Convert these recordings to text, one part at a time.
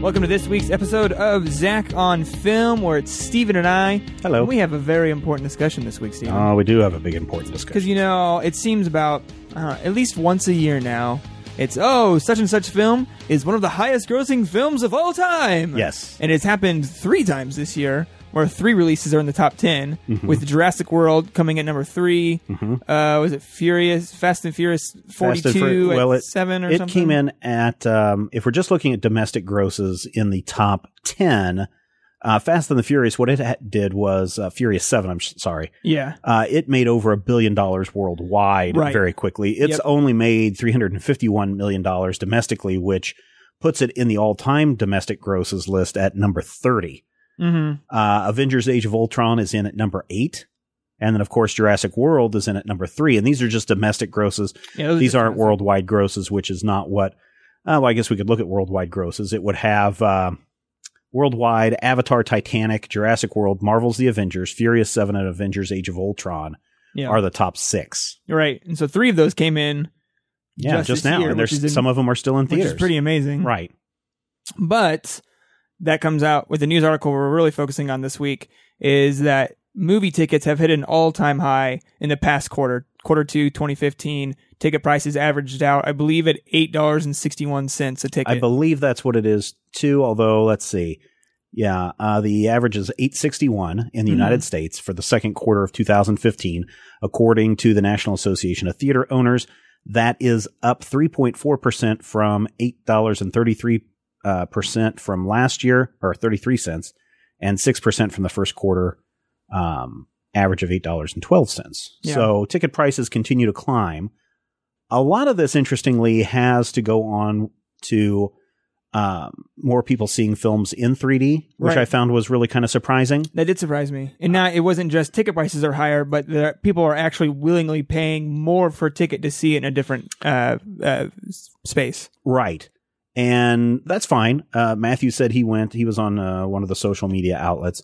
Welcome to this week's episode of Zach on Film, where it's Steven and I. Hello. We have a very important discussion this week, Steven. Oh, we do have a big important discussion. Because, you know, it seems about uh, at least once a year now, it's, oh, such and such film is one of the highest grossing films of all time. Yes. And it's happened three times this year, where three releases are in the top 10, Mm-hmm. with Jurassic World coming at number 3 Uh, was it Furious, Fast and Furious 42 and Fur- at well, it, 7 or it something? It came in at, um, if we're just looking at domestic grosses in the top 10, uh, Fast and the Furious, what it ha- did was, uh, Furious 7, I'm sh- sorry, Yeah. uh, it made over a billion dollars worldwide Right. very quickly. It's Yep. only made $351 million domestically, which puts it in the all time domestic grosses list at number 30. Hmm Uh, Avengers Age of Ultron is in at number 8. And then, of course, Jurassic World is in at number 3. And these are just domestic grosses. Yeah, these aren't domestic. worldwide grosses, which is not what. Uh, well, I guess we could look at worldwide grosses. It would have uh, worldwide Avatar, Titanic, Jurassic World, Marvel's The Avengers, Furious Seven, and Avengers: Age of Ultron Yeah. are the top six. Right. And so three of those came in, Yeah, Just just, now, year, and there's in- some of them are still in which theaters. is pretty amazing. right. But that comes out with the news article we're really focusing on this week is that movie tickets have hit an all-time high in the past quarter, quarter two, 2015. Ticket prices averaged out, I believe, at eight dollars and sixty-one cents a ticket. I believe that's what it is too. Although, let's see. Yeah, uh, the average is 861 in the Mhm. United States for the second quarter of 2015, according to the National Association of Theater Owners. That is up 3.4% from $8.33 uh, percent from last year, or 33 cents, and 6% from the first quarter um, average of $8.12. Yeah. So ticket prices continue to climb. A lot of this, interestingly, has to go on to um, more people seeing films in 3D, which Right. I found was really kind of surprising. that did surprise me. And now it wasn't just ticket prices are higher, but there, people are actually willingly paying more for a ticket to see it in a different uh, uh, space. Right. And that's fine. Uh, Matthew said he went, he was on uh, one of the social media outlets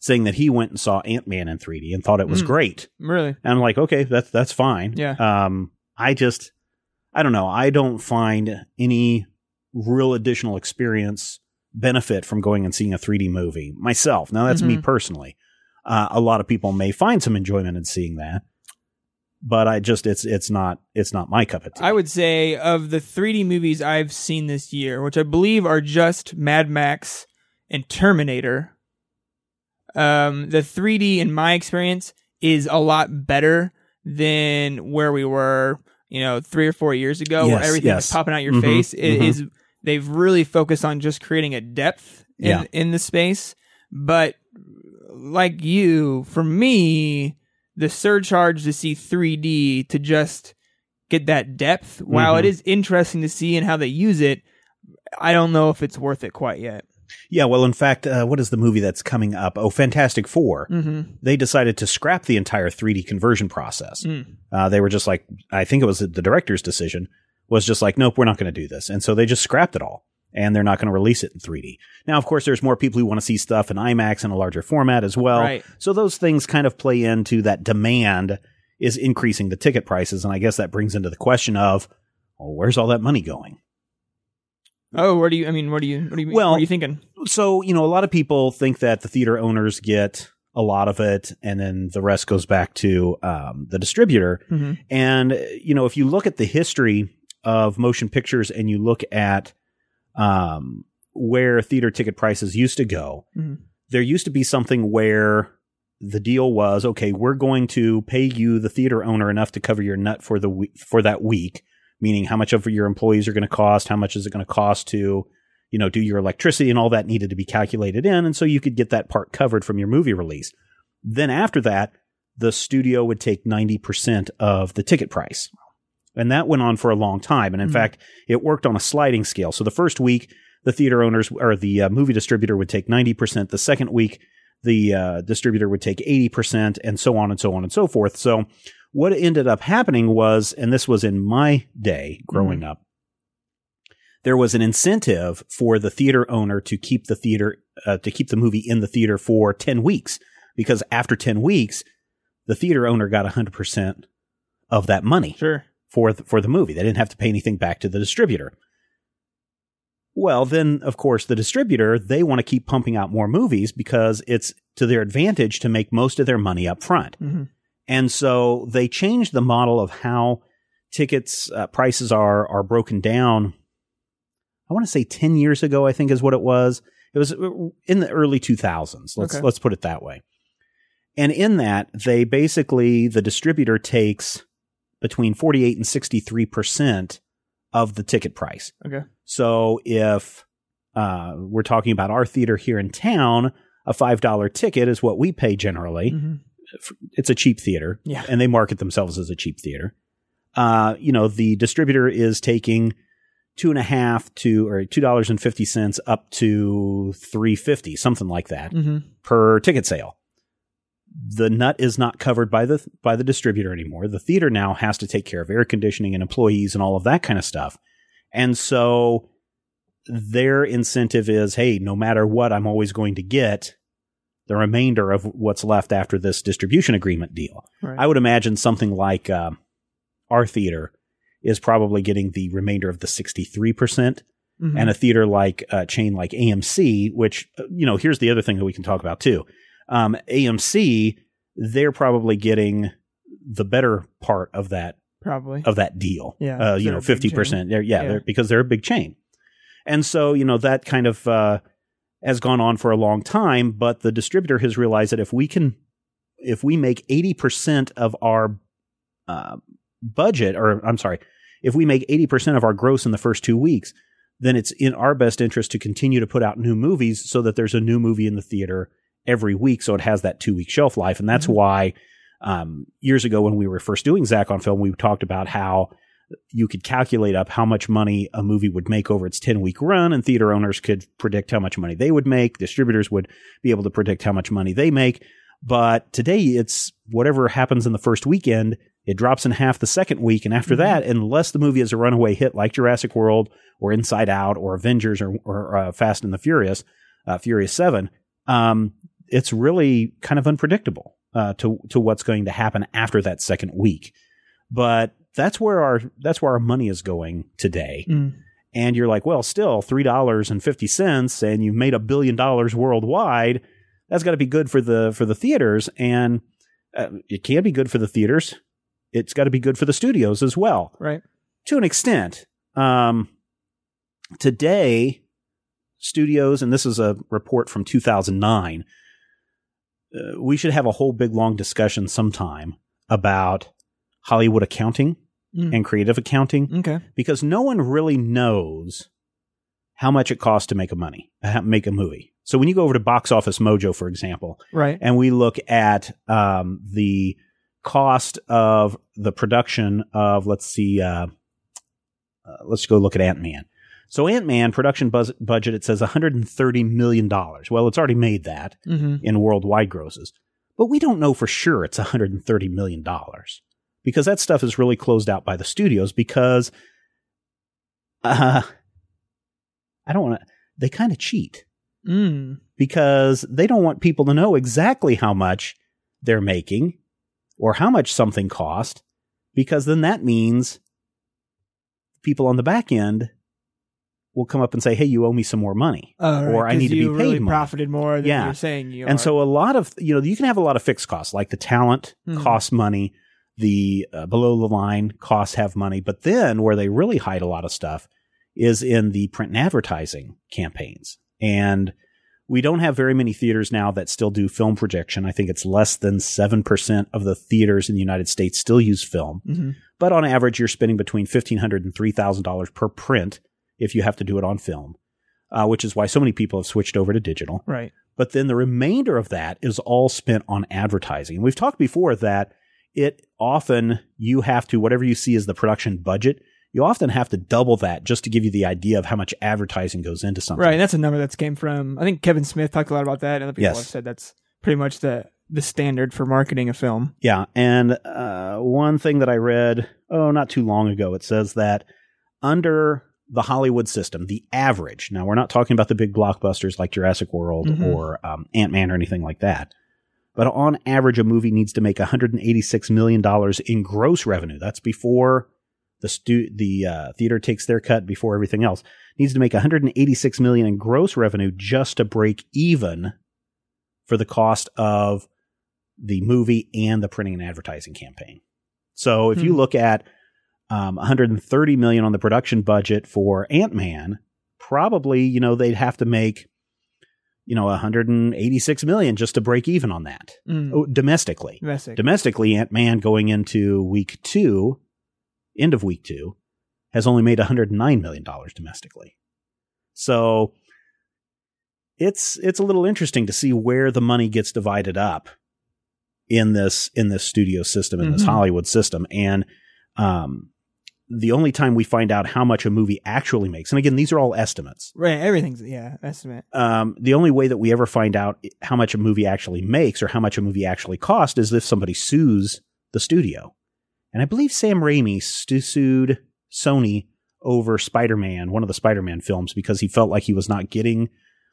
saying that he went and saw Ant Man in 3D and thought it was Mm. great. Really? And I'm like, okay, that's, that's fine. Yeah. Um, I just, I don't know. I don't find any real additional experience benefit from going and seeing a 3D movie myself. Now, that's me Mhm. personally. Uh, a lot of people may find some enjoyment in seeing that, but I just, it's, it's not, it's not my cup of tea. I would say of the 3D movies I've seen this year, which I believe are just Mad Max and Terminator, um, the 3D in my experience is a lot better than where we were, you know, three or four years ago, where everything yes. was popping out your Mhm, face. It mhm. is they've really focused on just creating a depth in, Yeah. in the space. But like you, for me, the surcharge to see 3D to just get that depth, while Mhm. it is interesting to see and how they use it, I don't know if it's worth it quite yet. Yeah, well, in fact, uh, what is the movie that's coming up? Oh, Fantastic 4 Mm-hmm. They decided to scrap the entire 3D conversion process. Mm. Uh, they were just like, I think it was the director's decision, was just like, nope, we're not going to do this. And so they just scrapped it all. And they're not going to release it in 3D. Now, of course, there's more people who want to see stuff in IMAX in a larger format as well. Right. So those things kind of play into that demand is increasing the ticket prices. And I guess that brings into the question of, well, where's all that money going? Oh, where do you? I mean, where do you? What do you? Well- what are you thinking? so you know a lot of people think that the theater owners get a lot of it and then the rest goes back to um, the distributor Mm-hmm. and you know if you look at the history of motion pictures and you look at um, where theater ticket prices used to go Mhm. there used to be something where the deal was okay we're going to pay you the theater owner enough to cover your nut for the week for that week meaning how much of your employees are going to cost how much is it going to cost to you know do your electricity and all that needed to be calculated in and so you could get that part covered from your movie release then after that the studio would take 90% of the ticket price And that went on for a long time. And in Mhm. fact, it worked on a sliding scale. So the first week, the theater owners or the uh, movie distributor would take 90%. The second week, the uh, distributor would take 80% and so on and so on and so forth. So what ended up happening was, and this was in my day growing up, there was an incentive for the theater owner to keep the theater, uh, to keep the movie in the theater for 10 weeks. Because after 10 weeks, the theater owner got 100% of that money Sure. For the, for the movie. They didn't have to pay anything back to the distributor. Well, then of course the distributor, they want to keep pumping out more movies because it's to their advantage to make most of their money up front. Mhm. And so they changed the model of how tickets uh, prices are are broken down. I want to say 10 years ago I think is what it was. It was uh, in the early 2000s. Let's Okay. let's put it that way. And in that, they basically the distributor takes between 48 and 63% of the ticket price. Okay. So if uh, we're talking about our theater here in town, a $5 ticket is what we pay generally. Mhm. It's a cheap theater. Yeah. And they market themselves as a cheap theater. Uh, you know, the distributor is taking two and a half to or two dollars and fifty cents up to three fifty, something like that Mhm. per ticket sale. The nut is not covered by the by the distributor anymore. The theater now has to take care of air conditioning and employees and all of that kind of stuff. And so their incentive is, hey, no matter what, I'm always going to get the remainder of what's left after this distribution agreement deal. Right. I would imagine something like uh, our theater is probably getting the remainder of the 63%, percent Mhm. and a theater like a chain like AMC, which, uh, you know, here's the other thing that we can talk about too. Um, AMC, they're probably getting the better part of that probably. of that deal. Yeah, Uh, you know, fifty percent. Yeah, Yeah. They're, because they're a big chain, and so you know that kind of uh, has gone on for a long time. But the distributor has realized that if we can, if we make eighty percent of our uh, budget, or I'm sorry, if we make eighty percent of our gross in the first two weeks, then it's in our best interest to continue to put out new movies so that there's a new movie in the theater every week, so it has that two week shelf life, and that's Mhm. why um, years ago when we were first doing Zach on film, we talked about how you could calculate up how much money a movie would make over its 10 week run, and theater owners could predict how much money they would make. Distributors would be able to predict how much money they make. But today it's whatever happens in the first weekend, it drops in half the second week. And after Mhm. that, unless the movie is a runaway hit like Jurassic World or Inside Out or Avengers or, or uh, Fast and the Furious, uh, Furious 7, um, it's really kind of unpredictable uh, to to what's going to happen after that second week. But that's where our that's where our money is going today. Mm. And you're like, well, still three dollars and fifty cents, and you've made a billion dollars worldwide. That's got to be good for the for the theaters, and uh, it can be good for the theaters. It's got to be good for the studios as well Right. to an extent. Um, today, studios, and this is a report from 2009, uh, we should have a whole big long discussion sometime about Hollywood accounting Mm. and creative accounting Okay. because no one really knows how much it costs to make a money, uh, make a movie. So when you go over to Box Office Mojo, for example, Right. and we look at um, the cost of the production of let's see uh, uh, let's go look at ant-man so ant-man production buzz- budget it says 130 million dollars. Well it's already made that hmm in worldwide grosses. But we don't know for sure it's 130 million dollars because that stuff is really closed out by the studios because uh, i don't want to they kind of cheat. Mm. because they don't want people to know exactly how much they're making or how much something cost because then that means people on the back end will come up and say hey you owe me some more money right, Or I need to be paid really more. profited more than Yeah. you're saying you and are. so a lot of you know you can have a lot of fixed costs like the talent Mhm. costs money the uh, below the line costs have money but then where they really hide a lot of stuff is in the print and advertising campaigns and we don't have very many theaters now that still do film projection i think it's less than 7% of the theaters in the united states still use film Mhm. but on average you're spending between $1500 and $3000 per print if you have to do it on film uh, which is why so many people have switched over to digital right. but then the remainder of that is all spent on advertising. And we've talked before that it often you have to whatever you see as the production budget, you often have to double that just to give you the idea of how much advertising goes into something. Right, and that's a number that's came from. I think Kevin Smith talked a lot about that, and other people Yes. have said that's pretty much the the standard for marketing a film. Yeah, and uh, one thing that I read, oh, not too long ago, it says that under the Hollywood system, the average. Now, we're not talking about the big blockbusters like Jurassic World Mhm. or um, Ant Man or anything like that. But on average, a movie needs to make 186 million dollars in gross revenue. That's before the stu- the uh, theater takes their cut, before everything else. Needs to make 186 million in gross revenue just to break even for the cost of the movie and the printing and advertising campaign. So if you Hmm. look at um, 130 million on the production budget for Ant Man, probably you know they'd have to make you know 186 million just to break even on that Mm. oh, domestically. Domestic. Domestically, Ant Man going into week two, end of week two, has only made 109 million dollars domestically. So it's it's a little interesting to see where the money gets divided up in this in this studio system in this Mhm. Hollywood system and um the only time we find out how much a movie actually makes and again these are all estimates right, everything's yeah estimate. um, the only way that we ever find out how much a movie actually makes or how much a movie actually costs is if somebody sues the studio. And I believe Sam Raimi stu- sued Sony over Spider Man, one of the Spider Man films, because he felt like he was not getting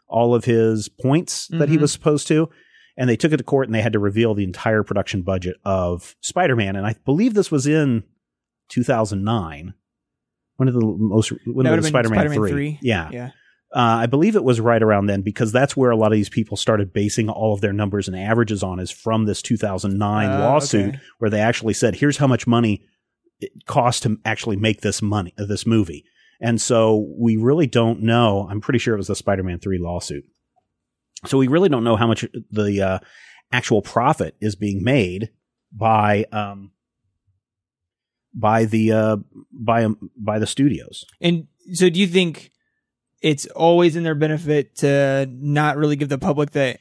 all of his points that he Mhm. was supposed to. And they took it to court and they had to reveal the entire production budget of Spider Man. And I believe this was in 2009. One of the most, when That the Spider Man Spider-Man 3. 3. Yeah. Yeah. Uh, I believe it was right around then because that's where a lot of these people started basing all of their numbers and averages on is from this 2009 Uh, lawsuit okay. where they actually said, here's how much money it cost to actually make this money, uh, this movie. And so we really don't know. I'm pretty sure it was the Spider-Man 3 lawsuit. So we really don't know how much the uh, actual profit is being made by um, by the uh, by by the studios. And so, do you think it's always in their benefit to not really give the public the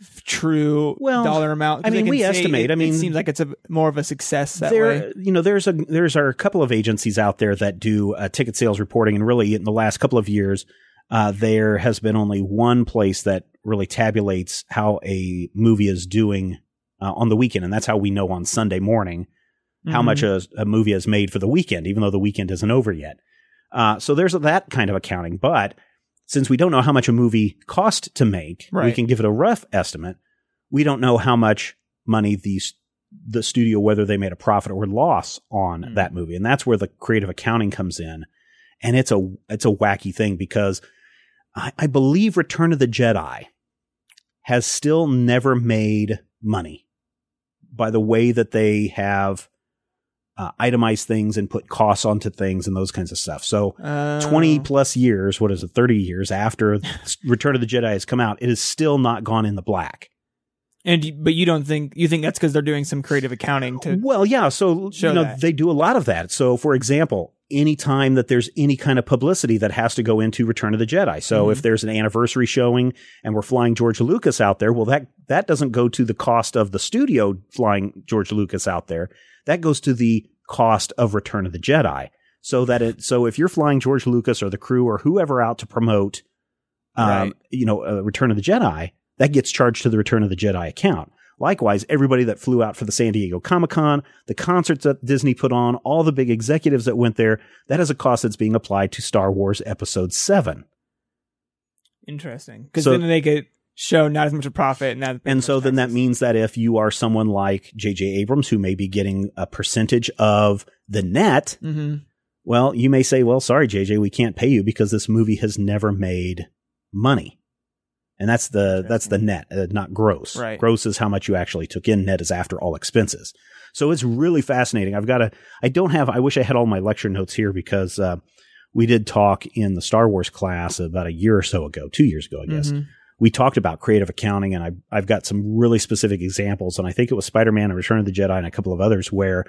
f- true Well, dollar amount? I mean, we estimate, It, I mean- it seems like it's a more of a success that there, way. you know, there's a there's are a couple of agencies out there that do uh, ticket sales reporting, and really in the last couple of years, uh, there has been only one place that really tabulates how a movie is doing uh, on the weekend, and that's how we know on Sunday morning how Mhm. much a, a movie is made for the weekend, even though the weekend isn't over yet. Uh, so there's that kind of accounting, but since we don't know how much a movie cost to make, we can give it a rough estimate. We don't know how much money these the studio whether they made a profit or loss on Mm. that movie, and that's where the creative accounting comes in. And it's a it's a wacky thing because I, I believe Return of the Jedi has still never made money by the way that they have uh, itemized things and put costs onto things and those kinds of stuff. So Uh, 20 plus years, what is it, 30 years after Return of the Jedi has come out, it has still not gone in the black. and but you don't think you think that's because they're doing some creative accounting to Well, yeah. So, you know, that. they do a lot of that. So, for example, anytime that there's any kind of publicity that has to go into Return of the Jedi. So, Mhm. if there's an anniversary showing and we're flying George Lucas out there, well, that, that doesn't go to the cost of the studio flying George Lucas out there. That goes to the cost of Return of the Jedi. So that it, so if you're flying George Lucas or the crew or whoever out to promote, um, Right. you know, uh, Return of the Jedi, that gets charged to the Return of the Jedi account. Likewise, everybody that flew out for the San Diego Comic Con, the concerts that Disney put on, all the big executives that went there, that is a cost that's being applied to Star Wars Episode 7. interesting because So- then they could show not as much a profit and And so then that means that if you are someone like J.J. Abrams, who may be getting a percentage of the net, hmm well, you may say, well, sorry, JJ, we can't pay you because this movie has never made money. And that's the, that's the net, uh, not gross. Right. Gross is how much you actually took in. Net is after all expenses. So it's really fascinating. I've got a, I don't have, I wish I had all my lecture notes here because, uh, we did talk in the Star Wars class about a year or so ago, two years ago, I guess Mhm. we talked about creative accounting and I, I've got some really specific examples. And I think it was Spider-Man and Return of the Jedi and a couple of others where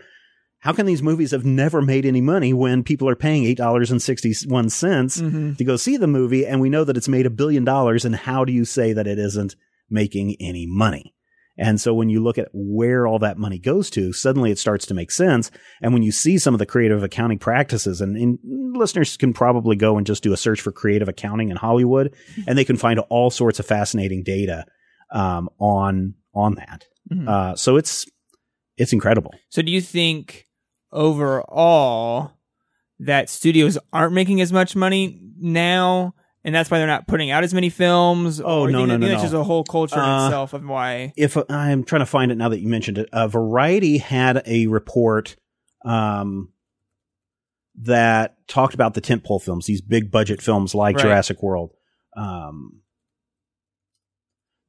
how can these movies have never made any money when people are paying $8.61 Mhm. to go see the movie? And we know that it's made a billion dollars. And how do you say that it isn't making any money? And so when you look at where all that money goes to, suddenly it starts to make sense. And when you see some of the creative accounting practices, and, and listeners can probably go and just do a search for creative accounting in Hollywood, and they can find all sorts of fascinating data um, on on that. Mhm. Uh, so it's it's incredible. So do you think overall that studios aren't making as much money now and that's why they're not putting out as many films? Oh, Or no, no, no, no. just a whole culture in Uh, itself of why. if I'm trying to find it now that you mentioned it, uh, Variety had a report um, that talked about the tentpole films, these big budget films like Right. Jurassic World, um,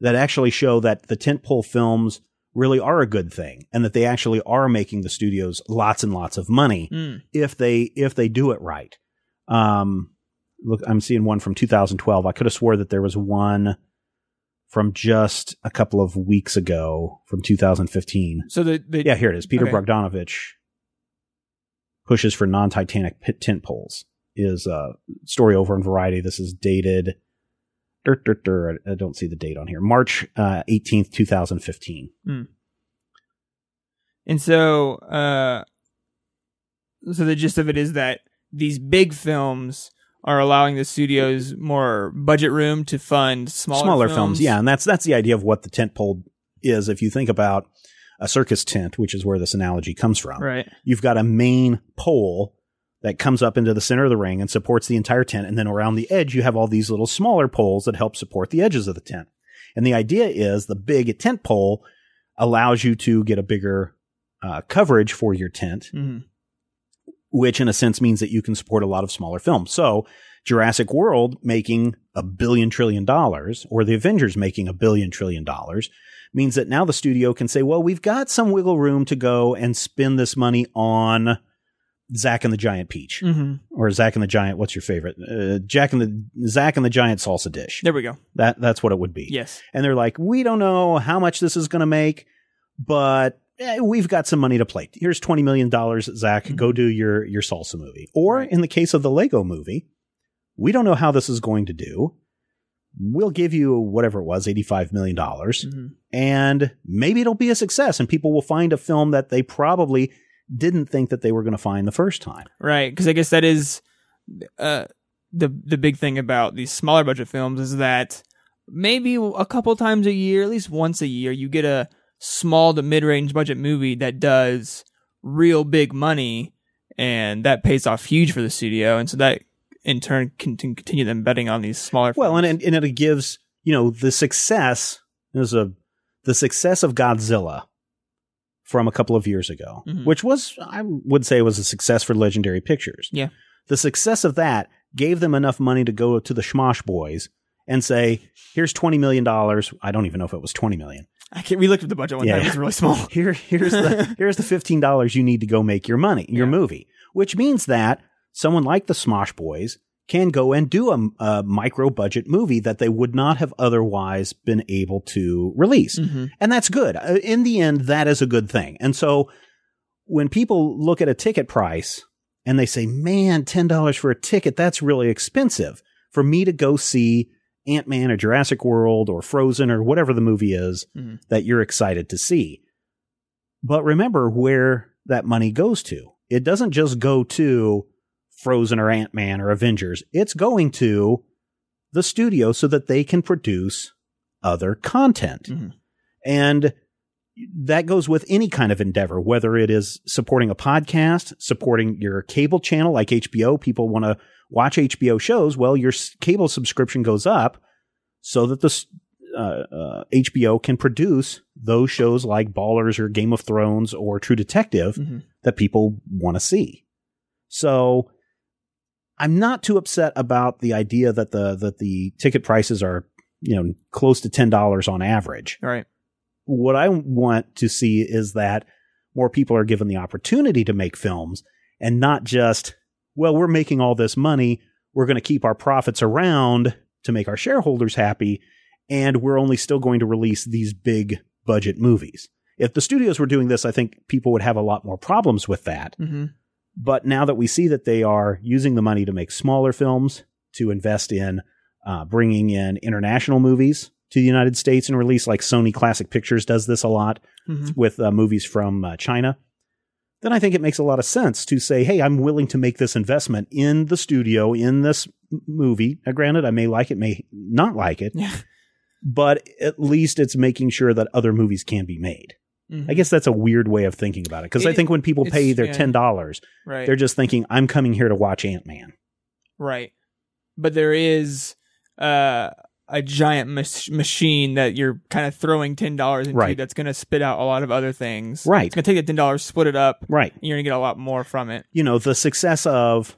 that actually show that the tentpole films really are a good thing, and that they actually are making the studios lots and lots of money Mm. if they if they do it right. Um, look, I'm seeing one from 2012. I could have swore that there was one from just a couple of weeks ago from 2015. So the, the Yeah, here it is. Peter Okay. Bogdanovich pushes for non-Titanic pit tent poles. Is a story over in Variety. This is dated. Dur, dur, dur, I I don't see the date on here. March uh, 18th, 2015. And so, uh, so the gist of it is that these big films are allowing the studios more budget room to fund smaller, smaller films. films. Yeah, and that's that's the idea of what the tent pole is. If you think about a circus tent, which is where this analogy comes from, Right. you've got a main pole that comes up into the center of the ring and supports the entire tent, and then around the edge you have all these little smaller poles that help support the edges of the tent. And the idea is the big tent pole allows you to get a bigger uh, coverage for your tent, hmm which in a sense means that you can support a lot of smaller films. So Jurassic World making a billion trillion dollars or the Avengers making a billion trillion dollars means that now the studio can say, well, we've got some wiggle room to go and spend this money on Zack and the Giant Peach hmm or Zack and the Giant. What's your favorite? Uh, Jack and the Zack and the Giant salsa dish. There we go. That that's what it would be. Yes. And they're like, we don't know how much this is going to make, but eh, we've got some money to play. Here's $20 million, Zach. Mm-hmm. Go do your, your salsa movie. Or in the case of the Lego movie, we don't know how this is going to do. We'll give you whatever it was, $85 million, hmm and maybe it'll be a success and people will find a film that they probably didn't think that they were going to find the first time. Right. Because I guess that is uh, the the big thing about these smaller budget films is that maybe a couple times a year, at least once a year, you get a small to mid range budget movie that does real big money, and that pays off huge for the studio, and so that in turn can, can continue them betting on these smaller. Well, films. and, and it gives, you know, the success is a, the success of Godzilla from a couple of years ago, Mhm. which was, I would say was a success for Legendary Pictures. Yeah. The success of that gave them enough money to go to the Smosh boys and say, here's $20 million. I don't even know if it was 20 million. I can't, we looked at the budget one Yeah. time; was really small. Here, here's the here's the fifteen dollars you need to go make your money, your Yeah. movie. Which means that someone like the Smosh Boys can go and do a, a micro budget movie that they would not have otherwise been able to release, Mhm. and that's good. Uh, In the end, that is a good thing. And so, when people look at a ticket price and they say, "Man, ten dollars for a ticket, that's really expensive for me to go see." Ant Man or Jurassic World or Frozen or whatever the movie is Mhm. that you're excited to see. But remember where that money goes to. It doesn't just go to Frozen or Ant Man or Avengers, it's going to the studio so that they can produce other content. Mhm. And that goes with any kind of endeavor, whether it is supporting a podcast, supporting your cable channel like HBO. People want to watch HBO shows. Well, your cable subscription goes up so that the uh, uh, HBO can produce those shows like Ballers or Game of Thrones or True Detective Mhm. that people want to see. So I'm not too upset about the idea that the that the ticket prices are you know close to ten dollars on average All right. what I want to see is that more people are given the opportunity to make films and not just, well, we're making all this money. We're going to keep our profits around to make our shareholders happy. And we're only still going to release these big budget movies. If the studios were doing this, I think people would have a lot more problems with that. hmm But now that we see that they are using the money to make smaller films, to invest in uh, bringing in international movies to the United States and release, like Sony Classic Pictures does this a lot Mhm. with uh, movies from uh, China, then I think it makes a lot of sense to say, hey, I'm willing to make this investment in the studio, in this movie. Now, granted, I may like it, may not like it, Yeah. but at least it's making sure that other movies can be made. Mhm. I guess that's a weird way of thinking about it because I think when people pay their $10, right. they're just thinking, I'm coming here to watch Ant Man. Right. But there is uh, a giant mach- machine that you're kind of throwing ten dollars into Right. that's going to spit out a lot of other things. Right. It's going to take the ten dollars, split it up, Right. and you're going to get a lot more from it. You know, the success of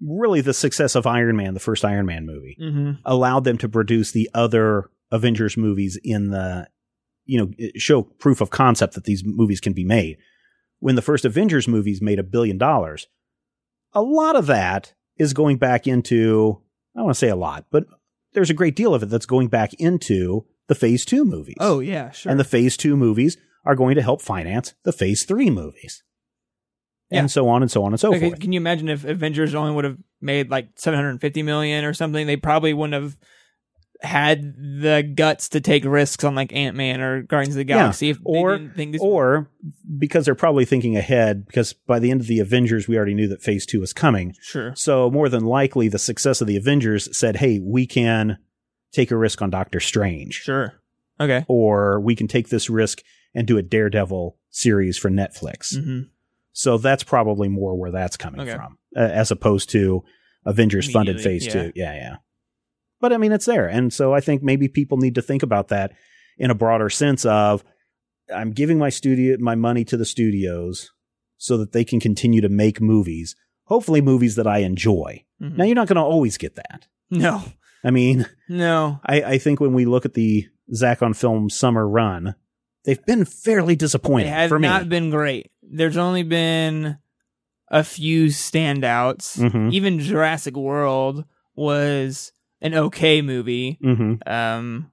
really the success of Iron Man, the first Iron Man movie, Mm-hmm. allowed them to produce the other Avengers movies in the, you know, show proof of concept that these movies can be made. When the first Avengers movies made a billion dollars, a lot of that is going back into, I don't want to say a lot, but there's a great deal of it that's going back into the phase two movies. Oh yeah, sure. And the phase two movies are going to help finance the phase three movies. Yeah. And so on and so on and so Okay, forth. can you imagine if Avengers only would have made like 750 million or something? They probably wouldn't have had the guts to take risks on like Ant Man or Guardians of the Yeah, Galaxy. if or- they didn't this Or because they're probably thinking ahead, because by the end of the Avengers, we already knew that phase two was coming. sure, So more than likely, the success of the Avengers said, hey, we can take a risk on Doctor Strange, sure, okay, or we can take this risk and do a Daredevil series for Netflix. hmm So that's probably more where that's coming Okay. from, uh, as opposed to Avengers funded phase yeah. two. Yeah, yeah. But I mean, it's there. And so I think maybe people need to think about that in a broader sense of I'm giving my studio, my money to the studios so that they can continue to make movies, hopefully movies that I enjoy. Mhm. Now, you're not going to always get that. no, I mean, no, I, I think when we look at the Zach on Film summer run, they've been fairly They disappointing have for me. not been great. There's only been a few standouts. Mhm. Even Jurassic World was an okay movie. hmm Um,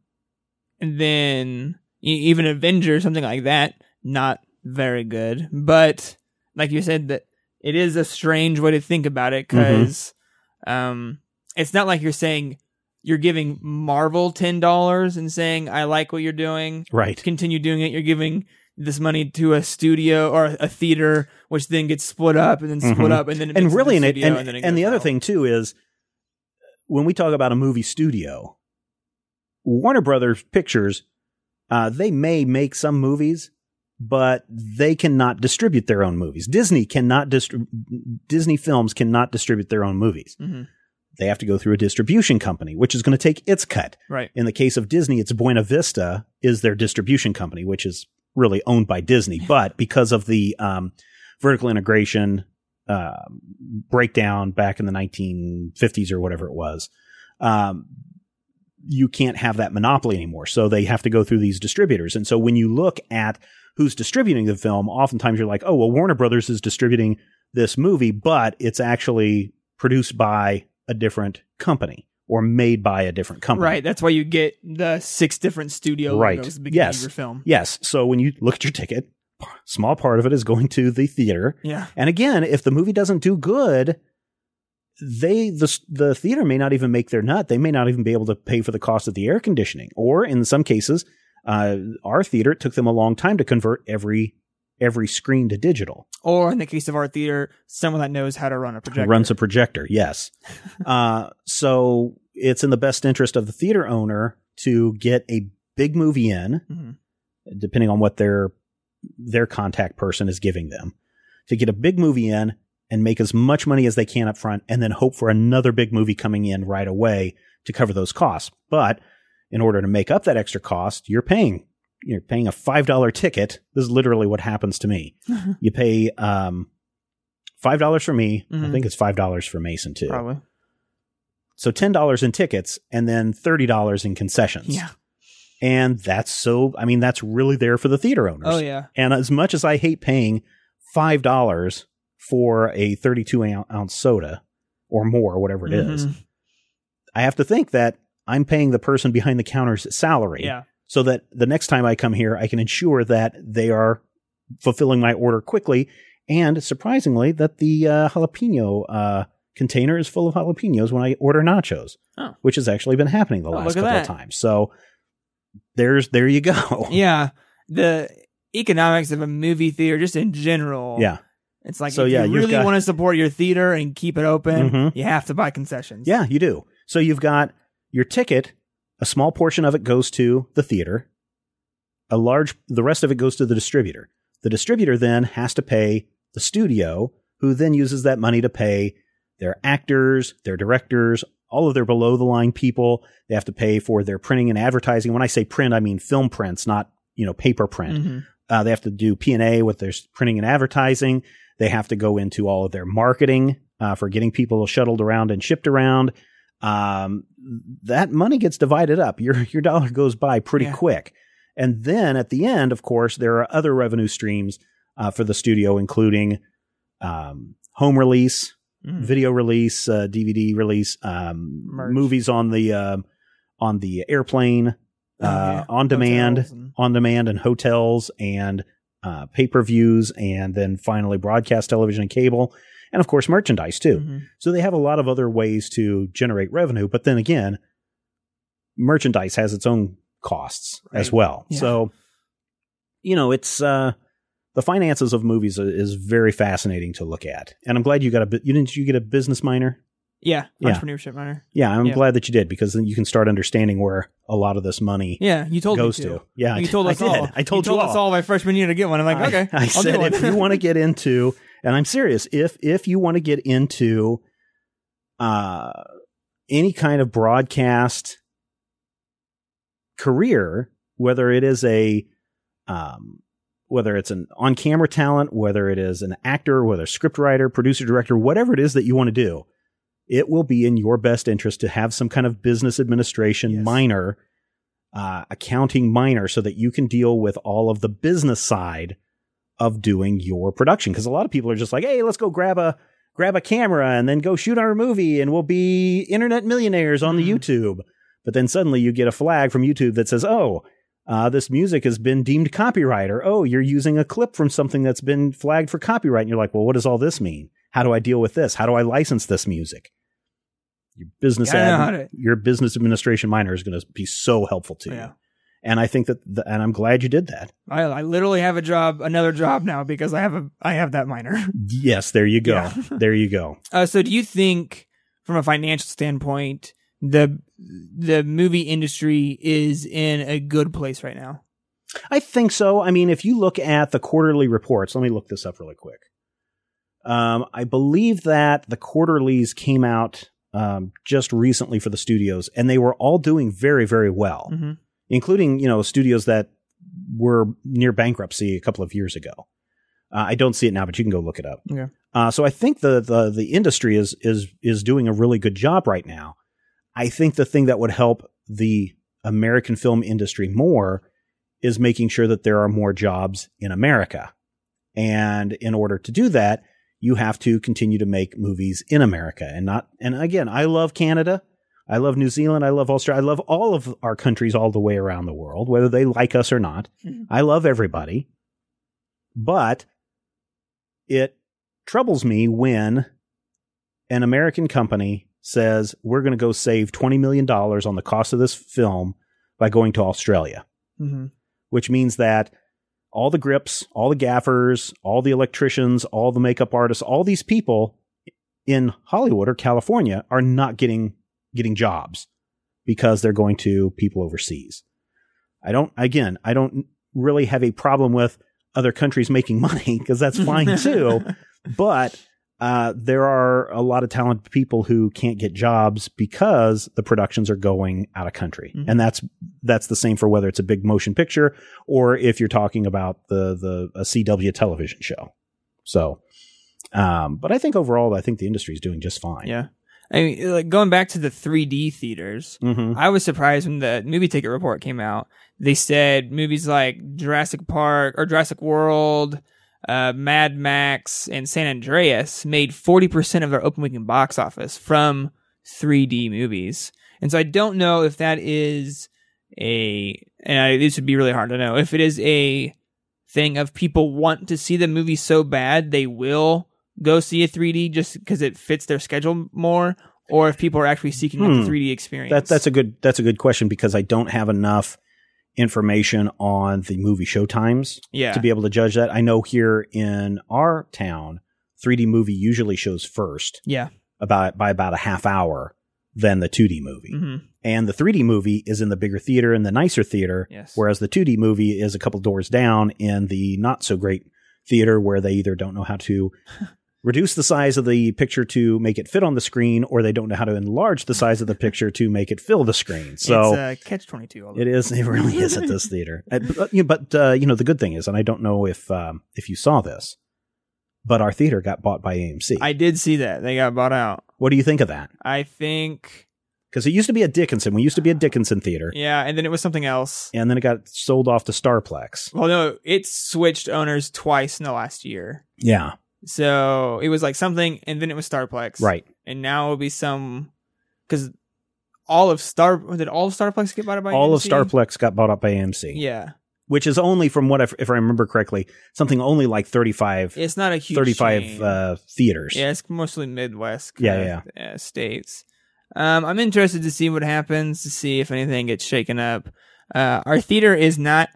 and then even Avengers, something like that, not very good. But like you said, that it is a strange way to think about it because um, it's not like you're saying you're giving Marvel ten dollars and saying I like what you're doing, Right. continue doing it. You're giving this money to a studio or a theater, which then gets split up and then split Mhm. up and then it and really, a and, and, and goes the other thing too is when we talk about a movie studio, Warner Brothers Pictures, uh, they may make some movies, but they cannot distribute their own movies. Disney cannot distri- Disney Films cannot distribute their own movies. Mhm. They have to go through a distribution company, which is going to take its cut. right? In the case of Disney, it's Buena Vista is their distribution company, which is really owned by Disney. But because of the um, vertical integration uh, breakdown back in the 1950s or whatever it was, um, you can't have that monopoly anymore. So they have to go through these distributors. And so when you look at who's distributing the film, oftentimes you're like, oh, well, Warner Brothers is distributing this movie, but it's actually produced by a different company or made by a different company. Right. That's why you get the six different studio Right. logos at the beginning Yes. of your film. Yes. So when you look at your ticket, small part of it is going to the theater. Yeah. And again, if the movie doesn't do good, they the the theater may not even make their nut. They may not even be able to pay for the cost of the air conditioning. Or in some cases, uh, our theater it took them a long time to convert every every screen to digital. Or in the case of our theater, someone that knows how to run a projector. Runs a projector, yes. uh, so it's in the best interest of the theater owner to get a big movie in, Mhm. depending on what their their contact person is giving them, to get a big movie in and make as much money as they can up front, and then hope for another big movie coming in right away to cover those costs. But in order to make up that extra cost, you're paying you're paying a five dollar ticket. This is literally what happens to me. you pay um, five dollars for me. I Mhm. think it's five dollars for Mason too. Probably. So ten dollars in tickets and then thirty dollars in concessions. Yeah. And that's so I mean, that's really there for the theater owners. Oh yeah. And as much as I hate paying five dollars for a thirty-two ounce- ounce soda or more, whatever it is, Mhm. I have to think that I'm paying the person behind the counter's salary. Yeah. So that the next time I come here, I can ensure that they are fulfilling my order quickly. And surprisingly, that the uh, jalapeno uh, container is full of jalapenos when I order nachos, Oh. which has actually been happening the Oh, last couple of times. So there's there you go. Yeah, the economics of a movie theater, just in general. Yeah. It's like So, if yeah, you really got- want to support your theater and keep it open, Mhm. you have to buy concessions. Yeah, you do. So you've got your ticket, a small portion of it goes to the theater. A large the rest of it goes to the distributor. The distributor then has to pay the studio, who then uses that money to pay their actors, their directors, all of their below the line people. They have to pay for their printing and advertising. When I say print, I mean film prints, not, you know, paper print. Mhm. Uh, they have to do P and A with their printing and advertising. They have to go into all of their marketing uh, for getting people shuttled around and shipped around. Um, that money gets divided up. Your your dollar goes by pretty Yeah. quick, and then at the end, of course, there are other revenue streams uh, for the studio, including um, home release, Mhm. video release, uh, DVD release, um, movies on the um on the airplane, Oh, uh, yeah. on demand, and- on demand, and hotels and uh, pay per views, and then finally broadcast television and cable, and of course merchandise too. Mhm. So they have a lot of other ways to generate revenue, but then again, merchandise has its own costs as well. Yeah. So, you know, it's uh, the finances of movies is very fascinating to look at, and I'm glad you got a. You didn't you get a business minor? Yeah, Yeah. entrepreneurship minor. Yeah, I'm Yeah. glad that you did because then you can start understanding where a lot of this money Yeah, you told goes me to. Yeah, you told I us did. all. I told you, told all. us all my freshman year to get one. I'm like, I- okay, I, I'll said if you want to get into, and I'm serious, if if you want to get into uh any kind of broadcast career, whether it is a um whether it's an on camera talent, whether it is an actor, whether a script writer, producer, director, whatever it is that you want to do, it will be in your best interest to have some kind of business administration Yes. minor, uh, accounting minor, so that you can deal with all of the business side of doing your production. Because a lot of people are just like, "Hey, let's go grab a grab a camera and then go shoot our movie, and we'll be internet millionaires on the Mhm. YouTube." But then suddenly you get a flag from YouTube that says, "Oh." Uh, this music has been deemed copyright, or oh, you're using a clip from something that's been flagged for copyright. And you're like, well, what does all this mean? How do I deal with this? How do I license this music? Your business Gotta know ad, how to- your business administration minor is going to be so helpful to Yeah. you. And I think that, the, and I'm glad you did that. I, I literally have a job, another job now because I have a I have that minor. Yes, there you go. Yeah. there you go. Uh, so, do you think, from a financial standpoint, the the movie industry is in a good place right now? I think so. I mean, if you look at the quarterly reports, let me look this up really quick. Um, I believe that the quarterlies came out um, just recently for the studios, and they were all doing very, very well, Mm-hmm. including you know studios that were near bankruptcy a couple of years ago. Uh, I don't see it now, but you can go look it up. Okay. Uh, so I think the, the the industry is is is doing a really good job right now. I think the thing that would help the American film industry more is making sure that there are more jobs in America. And in order to do that, you have to continue to make movies in America and not, and again, I love Canada. I love New Zealand. I love Australia. I love all of our countries all the way around the world, whether they like us or not. Mhm. I love everybody. But it troubles me when an American company says, we're going to go save $20 million on the cost of this film by going to Australia Mm-hmm. which means that all the grips, all the gaffers, all the electricians, all the makeup artists, all these people in Hollywood or California are not getting getting jobs because they're going to people overseas. I don't again, I don't really have a problem with other countries making money because that's fine too, but uh, there are a lot of talented people who can't get jobs because the productions are going out of country, Mhm. and that's that's the same for whether it's a big motion picture or if you're talking about the the a CW television show. So, um, but I think overall, I think the industry is doing just fine. Yeah. I mean, like going back to the 3D theaters, hmm I was surprised when the movie ticket report came out. They said movies like Jurassic Park or Jurassic World, uh, Mad Max, and San Andreas made 40% of their open weekend box office from 3D movies. And so I don't know if that is a, and I, this would be really hard to know, if it is a thing of people want to see the movie so bad they will go see a 3D just because it fits their schedule more, or if people are actually seeking out Hmm. the 3D experience. That that's a good that's a good question because I don't have enough information on the movie showtimes Yeah. to be able to judge that. I know here in our town, 3D movie usually shows first yeah. about by about a half hour than the 2D movie. hmm And the 3D movie is in the bigger theater and the nicer theater, Yes. whereas the 2D movie is a couple doors down in the not so great theater where they either don't know how to reduce the size of the picture to make it fit on the screen or they don't know how to enlarge the size of the picture to make it fill the screen. So it's uh, catch twenty two. it is. It really is at this theater. Uh, But, you know, but uh, you know, the good thing is, and I don't know if um, if you saw this, but our theater got bought by AMC. I did see that they got bought out. what do you think of that? I think. Because it used to be a Dickinson. We used to be a Dickinson theater, Yeah, and then it was something else. and then it got sold off to Starplex. Well, no, it switched owners twice in the last year. Yeah, So it was like something, and then it was Starplex. right. And now it'll be some because all of Star did all of Starplex get bought out by All of Starplex got bought up by AMC, Yeah, which is only from what I, if I remember correctly, something only like 35, it's not a huge 35 chain. uh, theaters. Yeah, it's mostly Midwest. Yeah, of, uh, states. Um, I'm interested to see what happens, to see if anything gets shaken up. Uh, our theater is not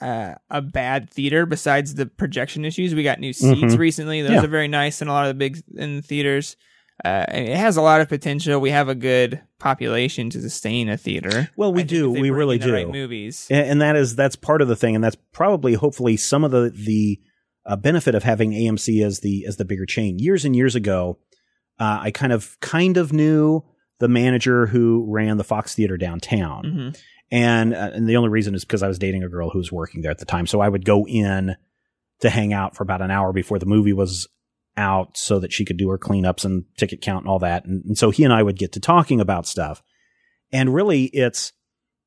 uh, a bad theater. Besides the projection issues, we got new seats Mhm. recently. Those Yeah. are very nice in a lot of the big in the theaters. Uh, it has a lot of potential. We have a good population to sustain a theater. Well, we I do. We really the right do. movies. and, and that is that's part of the thing, and that's probably hopefully some of the the uh, benefit of having AMC as the as the bigger chain. Years and years ago, uh, I kind of kind of knew the manager who ran the Fox Theater downtown, hmm and uh, and the only reason is because I was dating a girl who was working there at the time, so I would go in to hang out for about an hour before the movie was out, so that she could do her cleanups and ticket count and all that, and, and so he and I would get to talking about stuff, and really it's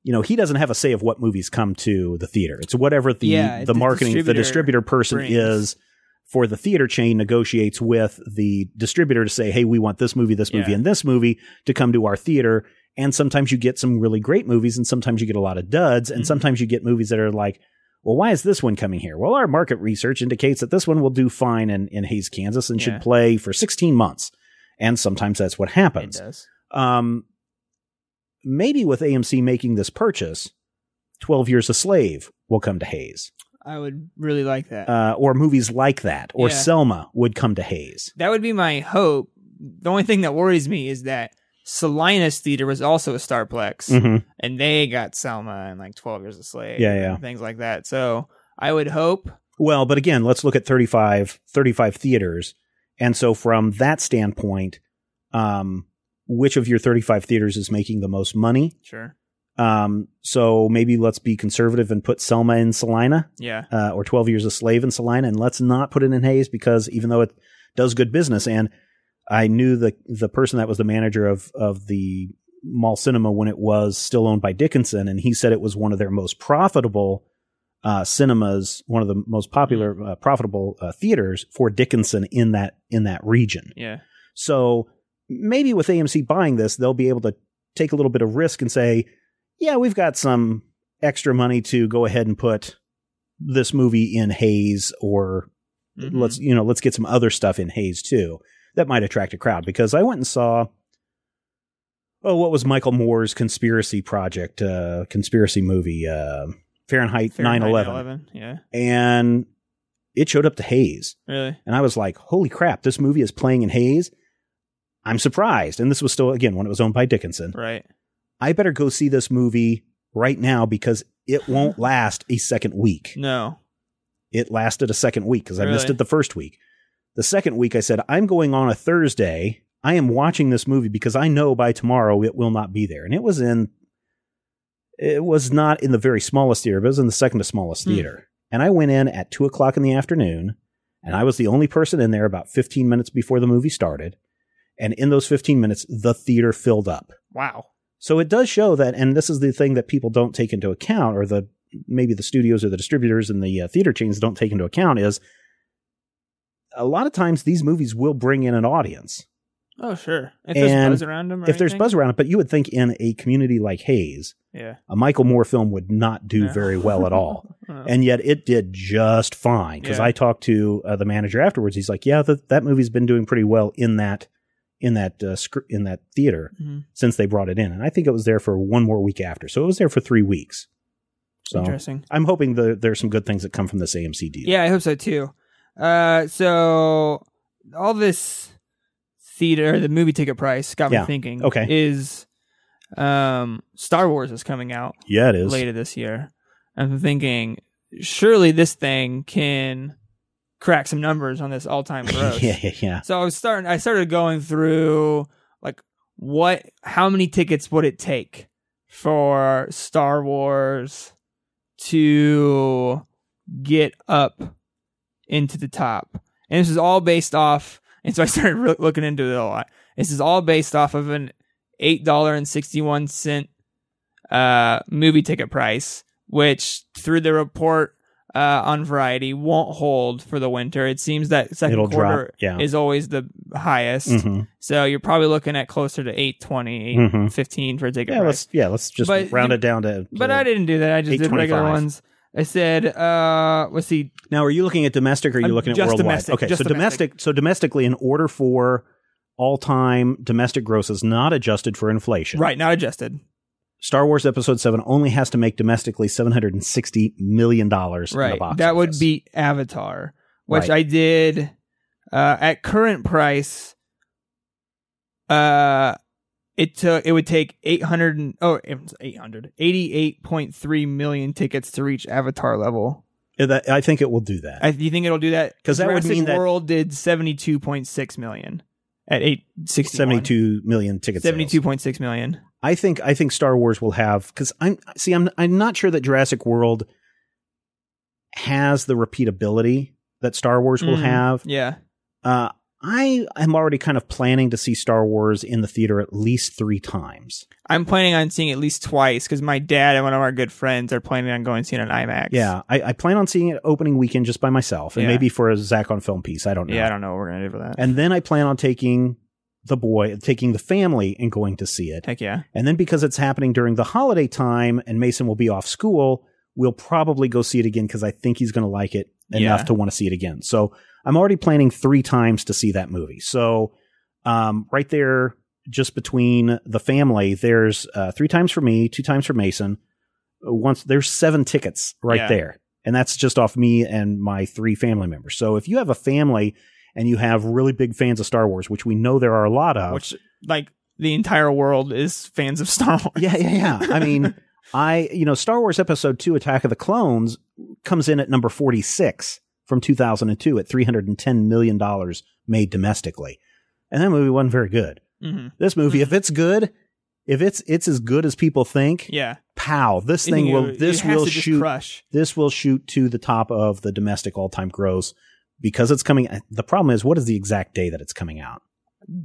you know, he doesn't have a say of what movies come to the theater. It's whatever the Yeah, the the marketing the distributor distributor person brings. is for the theater chain negotiates with the distributor to say, "Hey, we want this movie, this movie, Yeah. and this movie to come to our theater." And sometimes you get some really great movies, and sometimes you get a lot of duds, and Mhm. sometimes you get movies that are like, "Well, why is this one coming here?" Well, our market research indicates that this one will do fine in in Hays, Kansas, and Yeah. should play for 16 months. And sometimes that's what It happens does. um, maybe with AMC making this purchase, 12 Years a Slave will come to Hays. I would really like that. Uh, or movies like that, or Yeah. Selma would come to Hays. that would be my hope. The only thing that worries me is that Salina's Theater was also a Starplex, Mm-hmm. and they got Selma and like Twelve Years a Slave, Yeah, yeah. and things like that. So I would hope. Well, but again, let's look at 35, 35 theaters. And so from that standpoint, um, which of your 35 theaters is making the most money? Sure. Um, so maybe let's be conservative and put Selma in Salina. Yeah. uh, or 12 Years a Slave in Salina, and let's not put it in Hays because even though it does good business, and I knew the the person that was the manager of of the mall cinema when it was still owned by Dickinson, and he said it was one of their most profitable uh, cinemas, one of the most popular uh, profitable uh, theaters for Dickinson in that in that region. Yeah. So maybe with AMC buying this, they'll be able to take a little bit of risk and say, yeah, we've got some extra money to go ahead and put this movie in Hays or Mhm. let's, you know, let's get some other stuff in Hays too. That might attract a crowd because I went and saw oh, what was Michael Moore's conspiracy project, uh, conspiracy movie, uh, Fahrenheit, 9/11, 9/11, Yeah. and it showed up to Hays. Really. And I was like, holy crap, this movie is playing in Hays. I'm surprised. And this was still, again, when it was owned by Dickinson. Right. I better go see this movie right now because it won't last a second week. No. It lasted a second week because I missed it the first week. The second week, I said, I'm going on a Thursday. I am watching this movie because I know by tomorrow it will not be there. And it was in, it was not in the very smallest theater, but it was in the second to smallest Hmm. theater. And I went in at two o'clock in the afternoon and I was the only person in there about 15 minutes before the movie started. And in those 15 minutes, the theater filled up. Wow. So it does show that, and this is the thing that people don't take into account, or the maybe the studios or the distributors and the uh, theater chains don't take into account, is a lot of times these movies will bring in an audience Oh, sure. If there's And buzz around them. Or if there's buzz around it. But you would think in a community like Hays, Yeah. a Michael Moore film would not do No. very well at all. Uh, and yet it did just fine because Yeah. I talked to uh, the manager afterwards. He's like, "Yeah, that that movie's been doing pretty well in that in that uh, in that theater mhm. since they brought it in." And I think it was there for one more week after, so it was there for three weeks. So Interesting. I'm hoping the, there's some good things that come from this AMC deal. Yeah, I hope so too. Uh, so all this theater, the movie ticket price got Yeah. me thinking. Okay. is um Star Wars is coming out Yeah, it is. later this year. I'm thinking surely this thing can crack some numbers on this all-time gross. yeah, yeah, yeah. So I was starting. I started going through like what, how many tickets would it take for Star Wars to get up into the top, and this is all based off. And so I started re- looking into it a lot. This is all based off of an eight dollar and sixty one cent uh, movie ticket price, which through the report uh, on Variety won't hold for the winter. It seems that 2nd It'll quarter drop, yeah. is always the highest. hmm So you're probably looking at closer to 820, Mhm. 815 for a ticket Yeah, price. let's yeah, let's just But round it down to. But I didn't do that. I just did regular 825. ones. I said, uh, let's see. Now, are you looking at domestic or are you I'm looking at just worldwide? domestic, okay, just so domestic. domestic. So domestically, in order for all-time domestic grosses not adjusted for inflation, Right, not adjusted. Star Wars Episode Seven only has to make domestically seven hundred and sixty million dollars in the Right. box That would office. beat Avatar, which Right. I did uh, at current price. Uh, it took it would take 800 and, oh 800 88.3 million tickets to reach Avatar level. Yeah, that- I think it will do that. I, do you think it'll do that? 'Cause that would mean that- World did 72.6 million at 860 Seventy-two million tickets. 72.6 million. I think I think Star Wars will have because I'm see I'm I'm not sure that Jurassic World has the repeatability that Star Wars will Mm, have. Yeah. Uh, I am already kind of planning to see Star Wars in the theater at least three times. I'm planning on seeing it at least twice because my dad and one of our good friends are planning on going to see it on IMAX. Yeah, I, I plan on seeing it opening weekend just by myself, and Yeah. maybe for a Zach on film piece. I don't know. Yeah, I don't know what we're going to do for that. And then I plan on taking the boy, taking the family, and going to see it. Heck yeah. And then because it's happening during the holiday time and Mason will be off school, we'll probably go see it again because I think he's going to like it enough Yeah. to want to see it again. So I'm already planning three times to see that movie. So um, right there, just between the family, there's uh, three times for me, two times for Mason. Uh, Once there's seven tickets right Yeah. there, and that's just off me and my three family members. So if you have a family and you have really big fans of Star Wars, which we know there are a lot of, Which, like, the entire world is fans of Star Wars. yeah, yeah, yeah. I mean, I, you know, Star Wars Episode 2 Attack of the Clones comes in at number 46 from 2002 at $310 million made domestically. And that movie wasn't very good. hmm This movie, if it's good, if it's it's as good as people think, Yeah. pow, this thing think will this will shoot crush. this will shoot to the top of the domestic all-time gross because it's coming the problem is what is the exact day that it's coming out?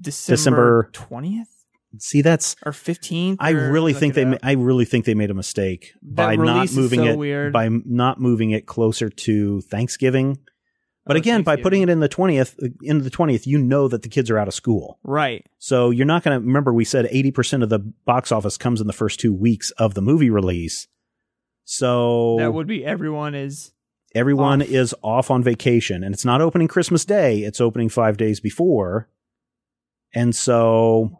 December twentieth See, that's or fifteenth. I really think they. ma- I really think they made a mistake by not moving so it weird. by not moving it closer to Thanksgiving. But Oh, again, by putting it in the twentieth, uh, into the twentieth, you know that the kids are out of school, right. so you're not going to remember. We said eighty percent of the box office comes in the first two weeks of the movie release. So That would be everyone is everyone off. is off on vacation, and it's not opening Christmas Day; it's opening five days before. And so,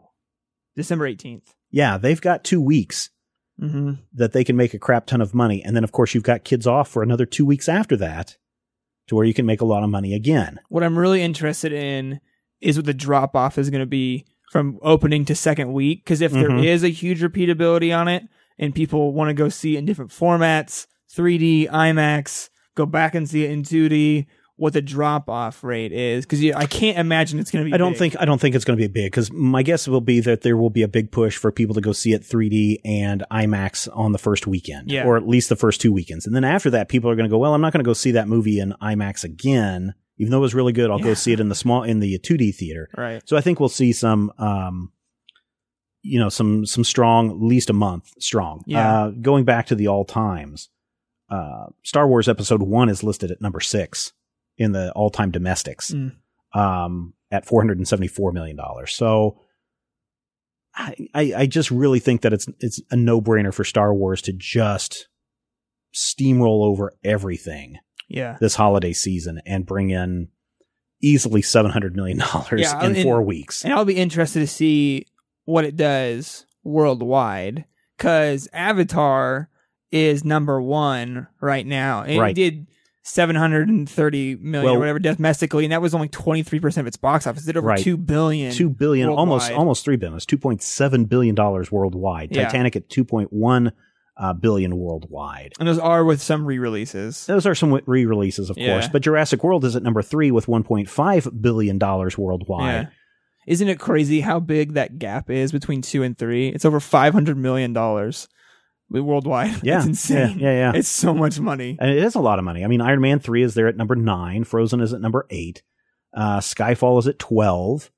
December eighteenth. yeah, they've got two weeks Mm-hmm. that they can make a crap ton of money. And then, of course, you've got kids off for another two weeks after that to where you can make a lot of money again. What I'm really interested in is what the drop off is going to be from opening to second week. Because if there Mhm. is a huge repeatability on it, and people want to go see it in different formats, 3D, IMAX, go back and see it in 2D, what the drop off rate is. Because I can't imagine it's going to be. I don't big. think I don't think it's going to be big because my guess will be that there will be a big push for people to go see it 3D and IMAX on the first weekend, Yeah. or at least the first two weekends, and then after that, people are going to go. Well, I'm not going to go see that movie in IMAX again, even though it was really good. I'll go see it in the small in the 2D theater. Right. So I think we'll see some, um, you know, some some strong, at least a month strong. Yeah. Uh, going back to the all times, uh, Star Wars Episode One is listed at number six in the all time domestics, Mm. um, at four hundred and seventy four million dollars. So. I, I I just really think that it's it's a no brainer for Star Wars to just steamroll over everything Yeah. this holiday season and bring in easily seven hundred million dollars Yeah, in four weeks. And I'll be interested to see what it does worldwide because Avatar is number one right now. Right. did 730 million Well- or whatever domestically, and that was only 23% of its box office. It did over Right. 2 billion. Two billion, almost almost three billion. It's two point seven billion dollars worldwide. Yeah. Titanic at two point one uh, billion worldwide. And those are with some re-releases. Those are some re-releases, of Yeah. course. But Jurassic World is at number three with one point five billion dollars worldwide. Yeah. Isn't it crazy how big that gap is between 2 and 3? It's over 500 million dollars worldwide. Yeah, It's insane. yeah, yeah, yeah. It's so much money. And it is a lot of money. I mean, Iron Man 3 is there at number 9. Frozen is at number 8. Uh, Skyfall is at 12.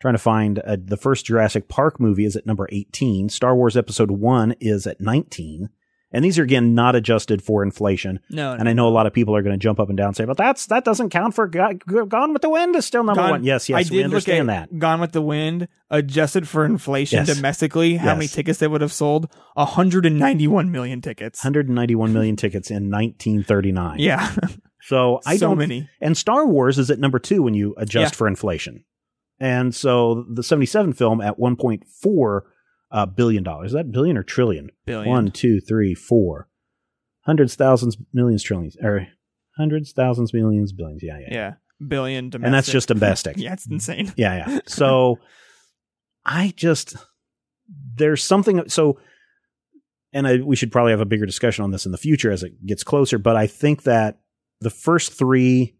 Trying to find uh, the first Jurassic Park movie is at number 18. Star Wars Episode 1 is at 19. And these are, again, not adjusted for inflation. No, And I know a lot of people are going to jump up and down and say, but that's, that doesn't count for Go- Go- Gone with the Wind is still number Gone- one. Yes, yes, I we did look understand at that. Gone with the Wind, adjusted for inflation Yes. domestically, how many tickets they would have sold? 191 million tickets. 191 million tickets in 1939. Yeah, So I so don't many. And Star Wars is at number two when you adjust Yeah. for inflation. And so the 77 film at 1.4 uh, billion dollars. Is that billion or trillion? Billion. One, two, three, four. Hundreds, thousands, millions, trillions. Or hundreds, thousands, millions, billions. Yeah, yeah. Yeah, billion domestic. And that's just domestic. yeah, it's insane. Yeah, yeah. So I just there's something so and I, we should probably have a bigger discussion on this in the future as it gets closer, but I think that the first 3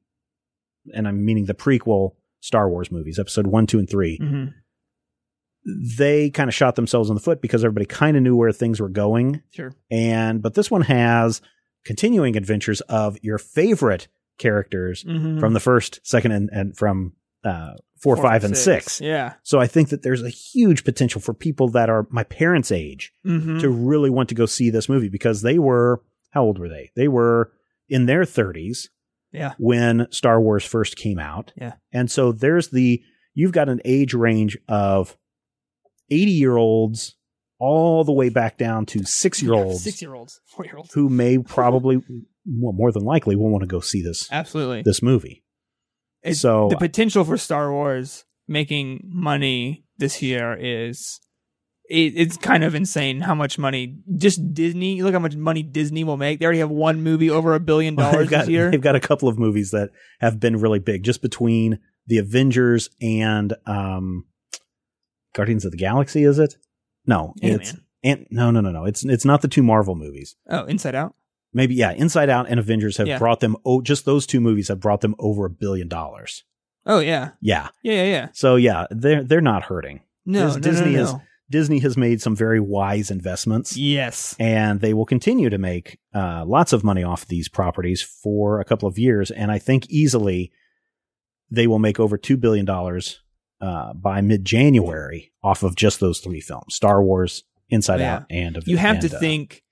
and I'm meaning the prequel Star Wars movies, episode 1, 2 and 3, hmm they kind of shot themselves in the foot because everybody kind of knew where things were going Sure. and but this one has continuing adventures of your favorite characters Mhm. from the first, second and, and from uh, four, five, and six. Yeah. So I think that there's a huge potential for people that are my parents' age hmm to really want to go see this movie because they were how old were they? They were in their 30s Yeah. when Star Wars first came out. Yeah. And so there's the you've got an age range of 80 year olds all the way back down to 6 year olds Six year olds. Four year olds. who may probably well more than likely will want to go see this Absolutely. this movie. So the potential for Star Wars making money this year is it, it's kind of insane how much money just Disney. Look how much money Disney will make. They already have one movie over a billion dollars got, this year. They've got a couple of movies that have been really big, just between the Avengers and um, Guardians of the Galaxy. Is it? No, Ant-Man. and no, no, no, no. It's it's not the two Marvel movies. Oh, Inside Out. Maybe yeah, Inside Out and Avengers have Yeah. brought them. Oh, just those two movies have brought them over a billion dollars. Oh yeah, Yeah, yeah, yeah, yeah. so yeah, they're they're not hurting. No, Dis- no, Disney no, is- no. Disney has made some very wise investments. Yes. and they will continue to make uh, lots of money off these properties for a couple of years. And I think easily they will make over $2 billion uh, by mid January off of just those three films Star Wars, Inside Yeah. Out, and Of You have to and, uh, think.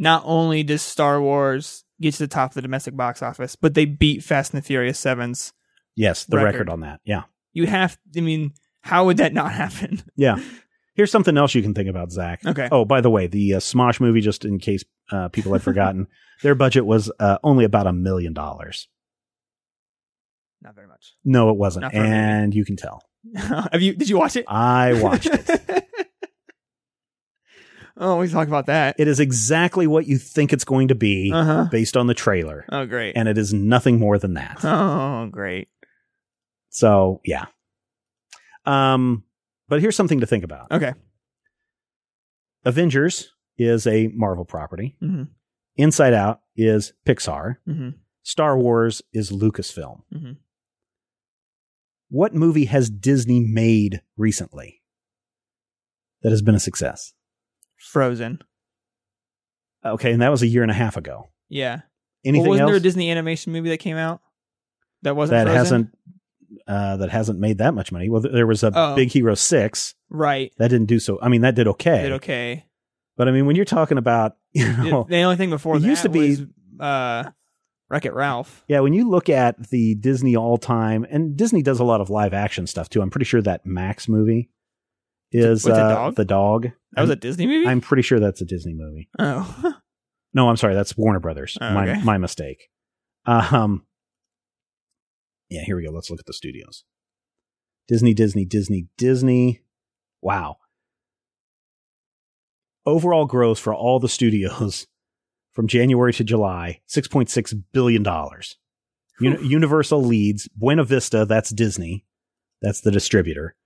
Not only does Star Wars get to the top of the domestic box office, but they beat Fast and the Furious Sevens. Yes, the record. record. on that. Yeah. You have. I mean, how would that not happen? Yeah. Here's something else you can think about, Zach. Okay. Oh, by the way, the uh, Smosh movie, just in case uh, people had forgotten, their budget was uh, only about a million dollars. Not very much. No, it wasn't. Not for a movie. And you can tell. have you? Did you watch it? I watched it. oh, we talk about that. It is exactly what you think it's going to be Uh huh. based on the trailer, Oh, great. and it is nothing more than that. Oh, great. So, yeah. Um, but here's something to think about. Okay. Avengers is a Marvel property. hmm Inside Out is Pixar. hmm Star Wars is Lucasfilm. hmm What movie has Disney made recently that has been a success? Frozen. Okay, and that was a year and a half ago. Yeah. Anything well, wasn't else there a Disney animation movie that came out that wasn't that Frozen? hasn't uh, that hasn't made that much money? Well, there was a Oh. Big Hero Six right? that didn't do so. I mean, that did okay. Did okay. But I mean, when you're talking about, you know, the only thing before it that used to be- was uh, Wreck It Ralph. yeah, when you look at the Disney all time, and Disney does a lot of live action stuff too. I'm pretty sure that Max movie is the uh, dog? the dog. That was a Disney movie. I'm pretty sure that's a Disney movie. oh, No, I'm sorry, that's Warner Brothers. Oh, my okay. my mistake. Um, yeah, here we go. Let's look at the studios. Disney, Disney, Disney, Disney. Wow. Overall gross for all the studios from January to July, $6.6 billion. Uni- Universal leads Buena Vista, that's Disney. That's the distributor.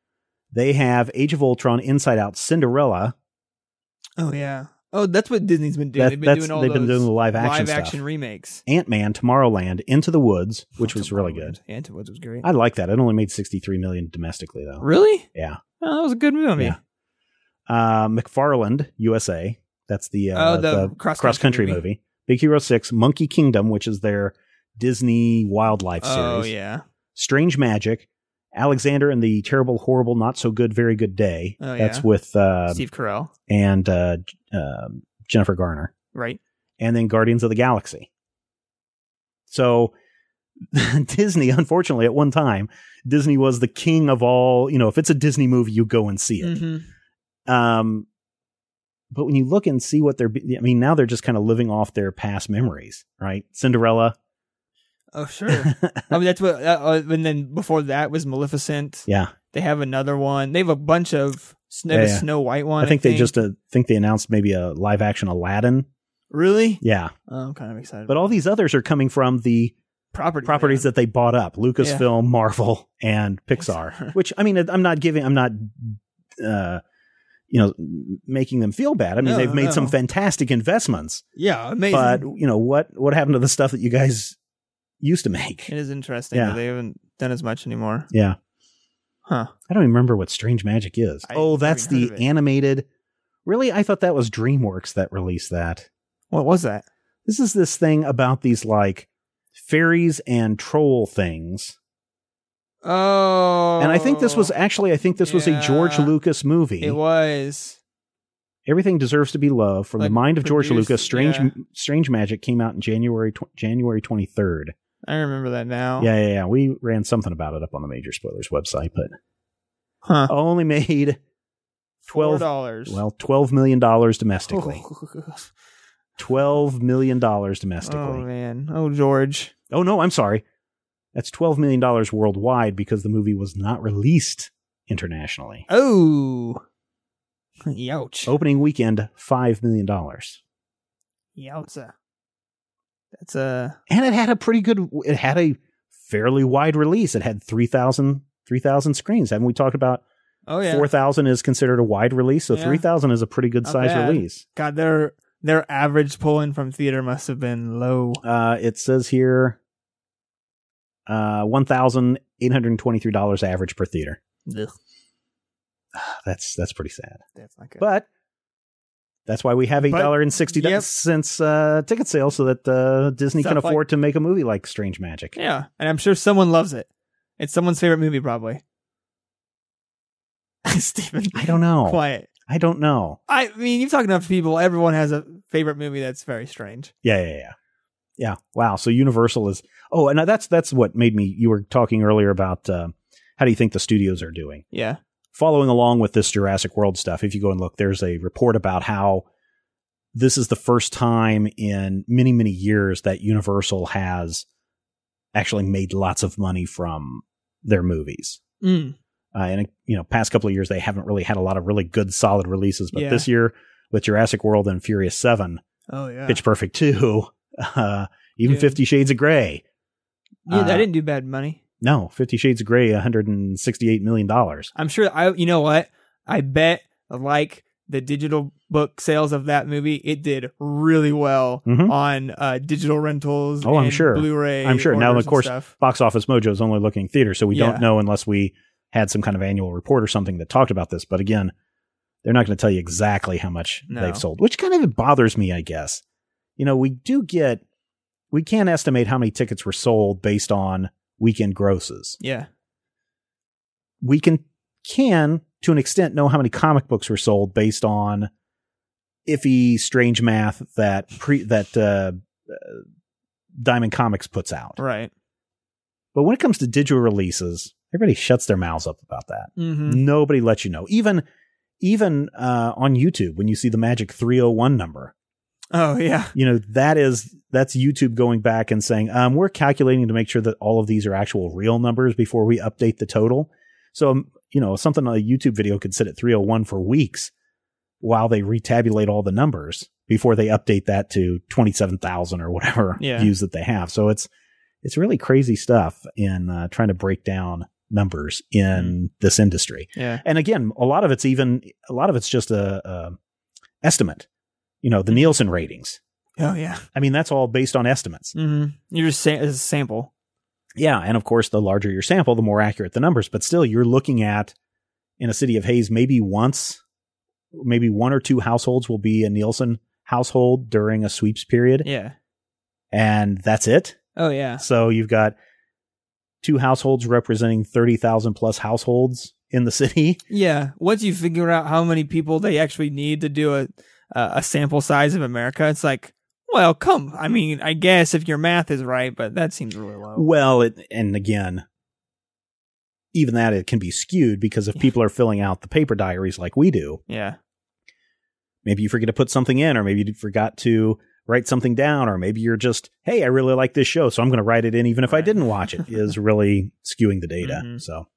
They have Age of Ultron, Inside Out, Cinderella. Oh yeah. Oh, that's what Disney's been doing. That- they've been doing all they've been doing the live action live action stuff. remakes, Ant Man, Tomorrowland, Into the Woods, which was really good. And Woods was great. I like that. It only made 63 million domestically though. really? Yeah. Oh, that was a good movie. Yeah. Uh, McFarland, USA. That's the, uh, Oh, the cross-country cross country movie. movie. Big Hero 6, Monkey Kingdom, which is their Disney wildlife series. Oh yeah. Strange Magic, Alexander and the Terrible, Horrible, Not So Good, Very Good Day. Oh, That's yeah. with uh, Steve Carell. and uh, um Jennifer Garner. Right. And then Guardians of the Galaxy. So Disney, unfortunately, at one time, Disney was the king of all. You know, if it's a Disney movie, you go and see it. hmm Um, but when you look and see what they're, I mean, now they're just kind of living off their past memories, right? Cinderella. Oh sure. I mean that's what. Uh, uh, and then before that was Maleficent. Yeah. They have another one. They have a bunch of. They Yeah, yeah. Snow White one. I think they just uh, think they announced maybe a live action Aladdin. really. Yeah. Oh, I'm kind of excited. But all these others are coming from the properties, properties yeah. that they bought up Lucasfilm, Marvel, and Pixar. Pixar. Which, I mean, I'm not giving, I'm not, uh, you know, making them feel bad. I mean, No, they've made no. some fantastic investments, yeah, amazing. but you know what? What happened to the stuff that you guys used to make? it is interesting Yeah. that they haven't done as much anymore. Yeah, Huh. I don't even remember what Strange Magic is. I oh, that's the animated. Really, I thought that was DreamWorks that released that. What was that? This is this thing about these like fairies and troll things. Oh, And I think this was oh. actually, I think this was a George. Lucas movie. It was. Everything deserves to be loved from Like, the mind of George Lucas. Strange, yeah. Strange Magic came out in January tw- January twenty third. I remember that now. Yeah, yeah, yeah. We ran something about it up on the Major Spoilers website, but Huh. only made 12 dollars. well twelve million dollars domestically. Twelve million dollars domestically. oh man. Oh George. Oh no, I'm sorry. That's twelve million dollars worldwide because the movie was not released internationally. Oh. Youch. Opening weekend, five million dollars, Yowza. That's a. and it had a pretty good. It had a fairly wide release. It had 3,000 3,000 screens. Haven't we talked about Oh yeah. four thousand is considered a wide release? So Yeah. three thousand is a pretty good Not size bad. release. God, their their average pull-in from theater must have been low. Uh, it says here, uh, one thousand eight hundred twenty three dollars average per theater. Ugh, That's that's pretty sad. that's not good. But that's why we have eight But- dollar and sixty yep. cents uh, ticket sales, so that uh, Disney can Stuff like- afford to make a movie like Strange Magic. yeah, and I'm sure someone loves it. It's someone's favorite movie, probably. Stephen, I don't know. quiet. I don't know. I mean, you've talked enough to people. Everyone has a favorite movie that's very strange. Yeah, yeah, yeah, yeah. Wow. So Universal is. Oh, and that's that's what made me. You were talking earlier about uh, how do you think the studios are doing? Yeah. following along with this Jurassic World stuff, if you go and look, there's a report about how this is the first time in many, many years that Universal has actually made lots of money from their movies. Mm. Uh, and you know, past couple of years they haven't really had a lot of really good, solid releases. But Yeah. this year with Jurassic World and Furious Seven, Oh yeah. Pitch Perfect Two, uh, even Yeah. Fifty Shades of Grey. Yeah, uh, that didn't do bad money. No, Fifty Shades of Grey, 168 million dollars. I'm sure. I. You know what? I bet like the digital book sales of that movie, it did really well Mhm. on uh, digital rentals. Oh, I'm sure. Blu-ray. I'm sure. Now, of course. Box Office Mojo is only looking theater, so we Yeah. don't know unless we had some kind of annual report or something that talked about this. But again, they're not going to tell you exactly how much No. they've sold, which kind of bothers me, I guess. You know, we do get, we can't estimate how many tickets were sold based on weekend grosses. Yeah. We can, can to an extent know how many comic books were sold based on iffy, strange math that pre, that, uh, uh, Diamond Comics puts out. Right. But when it comes to digital releases, everybody shuts their mouths up about that. Mm-hmm. Nobody lets you know. Even even uh, on YouTube, when you see the magic 301 number, Oh yeah. you know that is that's YouTube going back and saying, um, we're calculating to make sure that all of these are actual real numbers before we update the total. So um, you know something on a YouTube video could sit at 301 for weeks while they retabulate all the numbers before they update that to 27,000 or whatever Yeah. views that they have. So it's, it's really crazy stuff in uh, trying to break down numbers in Mm-hmm. this industry. Yeah. And again, a lot of it's even, a lot of it's just a, a estimate, you know, the Nielsen ratings. Oh yeah. I mean, that's all based on estimates. hmm You're just saying as a sample. Yeah. And of course, the larger your sample, the more accurate the numbers. But still, you're looking at in a city of Hays, maybe once, maybe one or two households will be a Nielsen household during a sweeps period. Yeah. And that's it. Oh yeah. So you've got two households representing 30,000 plus households in the city. Yeah. Once you figure out how many people they actually need to do a a a sample size of America, it's like, well, come. I mean, I guess if your math is right, but that seems really low. Well, it, and again, even that it can be skewed because if people are filling out the paper diaries like we do, Yeah. maybe you forget to put something in, or maybe you forgot to write something down, or maybe you're just, hey, I really like this show, so I'm going to write it in even if I didn't watch it, is really skewing the data. Mhm. So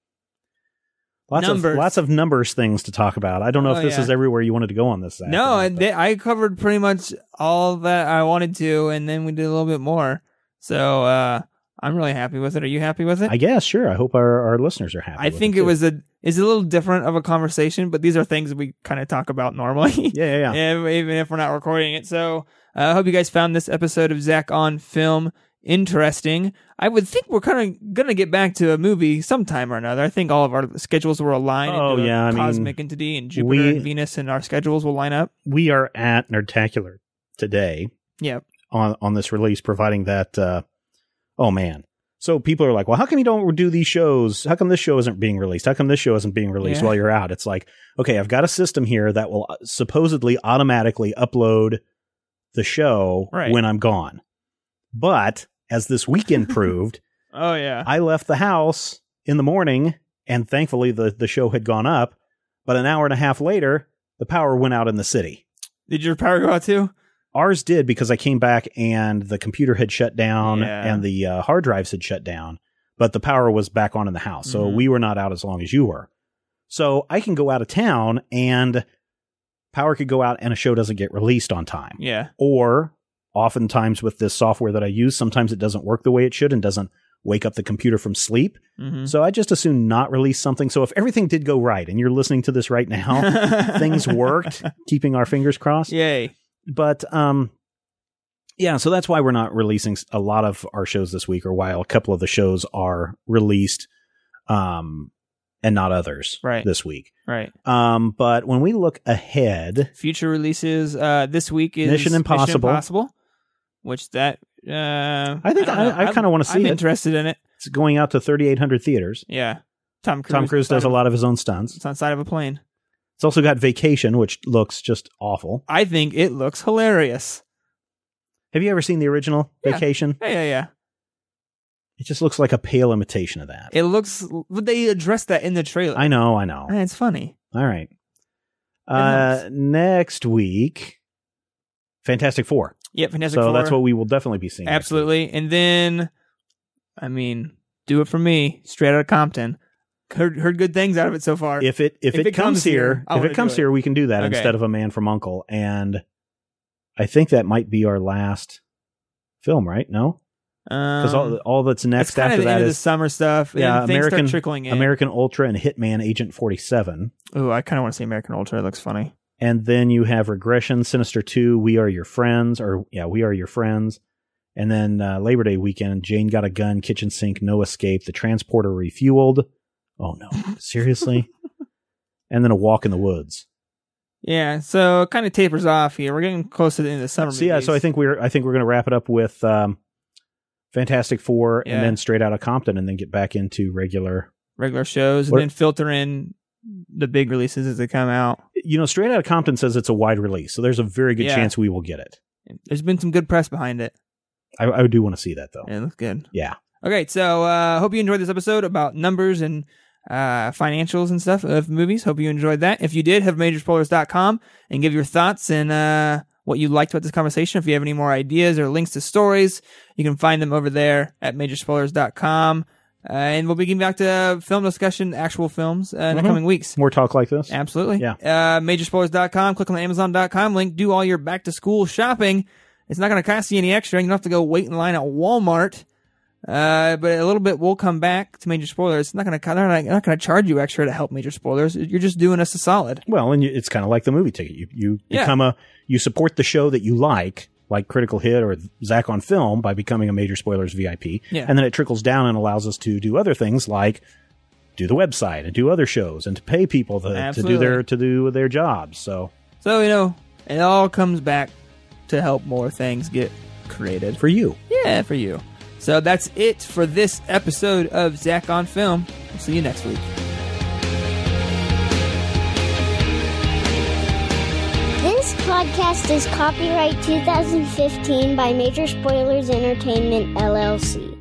lots Numbers. of lots of numbers things to talk about. I don't know Oh, if this yeah. is everywhere you wanted to go on this. No, I, they, I covered pretty much all that I wanted to, and then we did a little bit more. So uh, I'm really happy with it. Are you happy with it? I guess sure. I hope our, our listeners are happy. I think it, it was a is a little different of a conversation, but these are things we kind of talk about normally. Yeah, yeah, yeah. Yeah, even if we're not recording it. So uh, I hope you guys found this episode of Zach on Film interesting. I would think we're kind of gonna get back to a movie sometime or another. I think all of our schedules will align. Oh, yeah, I mean, cosmic entity and Jupiter we- and Venus, and our schedules will line up. We are at Nerdtacular today. Yeah. on on this release, providing that. Uh, oh man. So people are like, well, how come you don't do these shows? How come this show isn't being released? How come this show isn't being released Yeah. while you're out? It's like, okay, I've got a system here that will uh, supposedly automatically upload the show Right. when I'm gone. But as this weekend proved, Oh yeah. I left the house in the morning and thankfully the, the show had gone up. But an hour and a half later, the power went out in the city. Did your power go out too? Ours did because I came back and the computer had shut down Yeah. and the uh, hard drives had shut down, but the power was back on in the house. So Mhm. we were not out as long as you were. So I can go out of town and power could go out and a show doesn't get released on time. Yeah. Or oftentimes with this software that I use, sometimes it doesn't work the way it should and doesn't wake up the computer from sleep. Mm-hmm. So I just assume not release something. So if everything did go right and you're listening to this right now, things worked, keeping our fingers crossed Yay. but um yeah so that's why we're not releasing a lot of our shows this week or why a couple of the shows are released um and not others Right. this week Right. um but when we look ahead Future releases uh, this week is Mission Impossible. Impossible, which that uh, I think I- I I'm- kinda wanna see I'm it. interested in it. it's going out to 3800 theaters Yeah. Tom Cruise. tom cruise does a lot of his own stunts It's on side of a plane. it's also got vacation which looks just awful I think it looks hilarious. have you ever seen the original Yeah. vacation Yeah, yeah, yeah. it just looks like a pale imitation of that It looks. But they addressed that in the trailer. i know i know Eh, It's funny. All right. Uh, next week, Fantastic Four. Yep. Fantastic so Four. that's what we will definitely be seeing. Absolutely. And then, I mean, do it for me. Straight out of Compton. Heard heard good things out of it so far. If it if, it, comes, here, I if it comes it. here, we can do that Okay. instead of a Man from Uncle. And I think that might be our last film, right? No, because all Um, all that's next after of the end that of the summer stuff. Yeah, and American- trickling in. American Ultra and Hitman Agent Forty Seven. Ooh, I kind of want to see American Ultra. It looks funny. And then you have Regression, Sinister 2, We Are Your Friends, or yeah, We Are Your Friends. And then uh, Labor Day weekend, Jane Got a Gun, Kitchen Sink, No Escape, The Transporter Refueled. Oh no, seriously? and then A Walk in the Woods. Yeah, so it kind of tapers off here. We're getting close to the end of the summer. So yeah, so I think we're I think we're going to wrap it up with um, Fantastic Four, Yeah. and then straight out of Compton, and then get back into regular. regular shows, and What- then filter in the big releases as they come out. You know, straight out of Compton says it's a wide release, so there's a very good Yeah. chance we will get it. There's been some good press behind it. I, I do want to see that though. It looks good. Yeah. Okay, so uh hope you enjoyed this episode about numbers and uh financials and stuff of movies. Hope you enjoyed that. If you did, have majorspoilers.com and give your thoughts and uh what you liked about this conversation. If you have any more ideas or links to stories, you can find them over there at majorspoilers.com. Uh, and we'll be getting back to film discussion, actual films uh, in the coming weeks. More talk like this. Absolutely. Yeah. Uh, majorspoilers.com. Click on the Amazon.com link. Do all your back to school shopping. It's not going to cost you any extra. And you don't have to go wait in line at Walmart. Uh, but a little bit, we'll come back to major spoilers. It's not going to, they're not, not going to charge you extra to help major spoilers. You're just doing us a solid. Well, and you, it's kind of like the movie ticket. You you Yeah. become a you support the show that you like, like Critical Hit or Zach on Film, by becoming a Major Spoilers VIP. Yeah. And then it trickles down and allows us to do other things like do the website and do other shows and to pay people to, to do their to do their jobs. So So, you know, it all comes back to help more things get created. for you, Yeah, for you. So that's it for this episode of Zach on Film. We'll see you next week. Podcast is copyright 2015 by Major Spoilers Entertainment, LLC.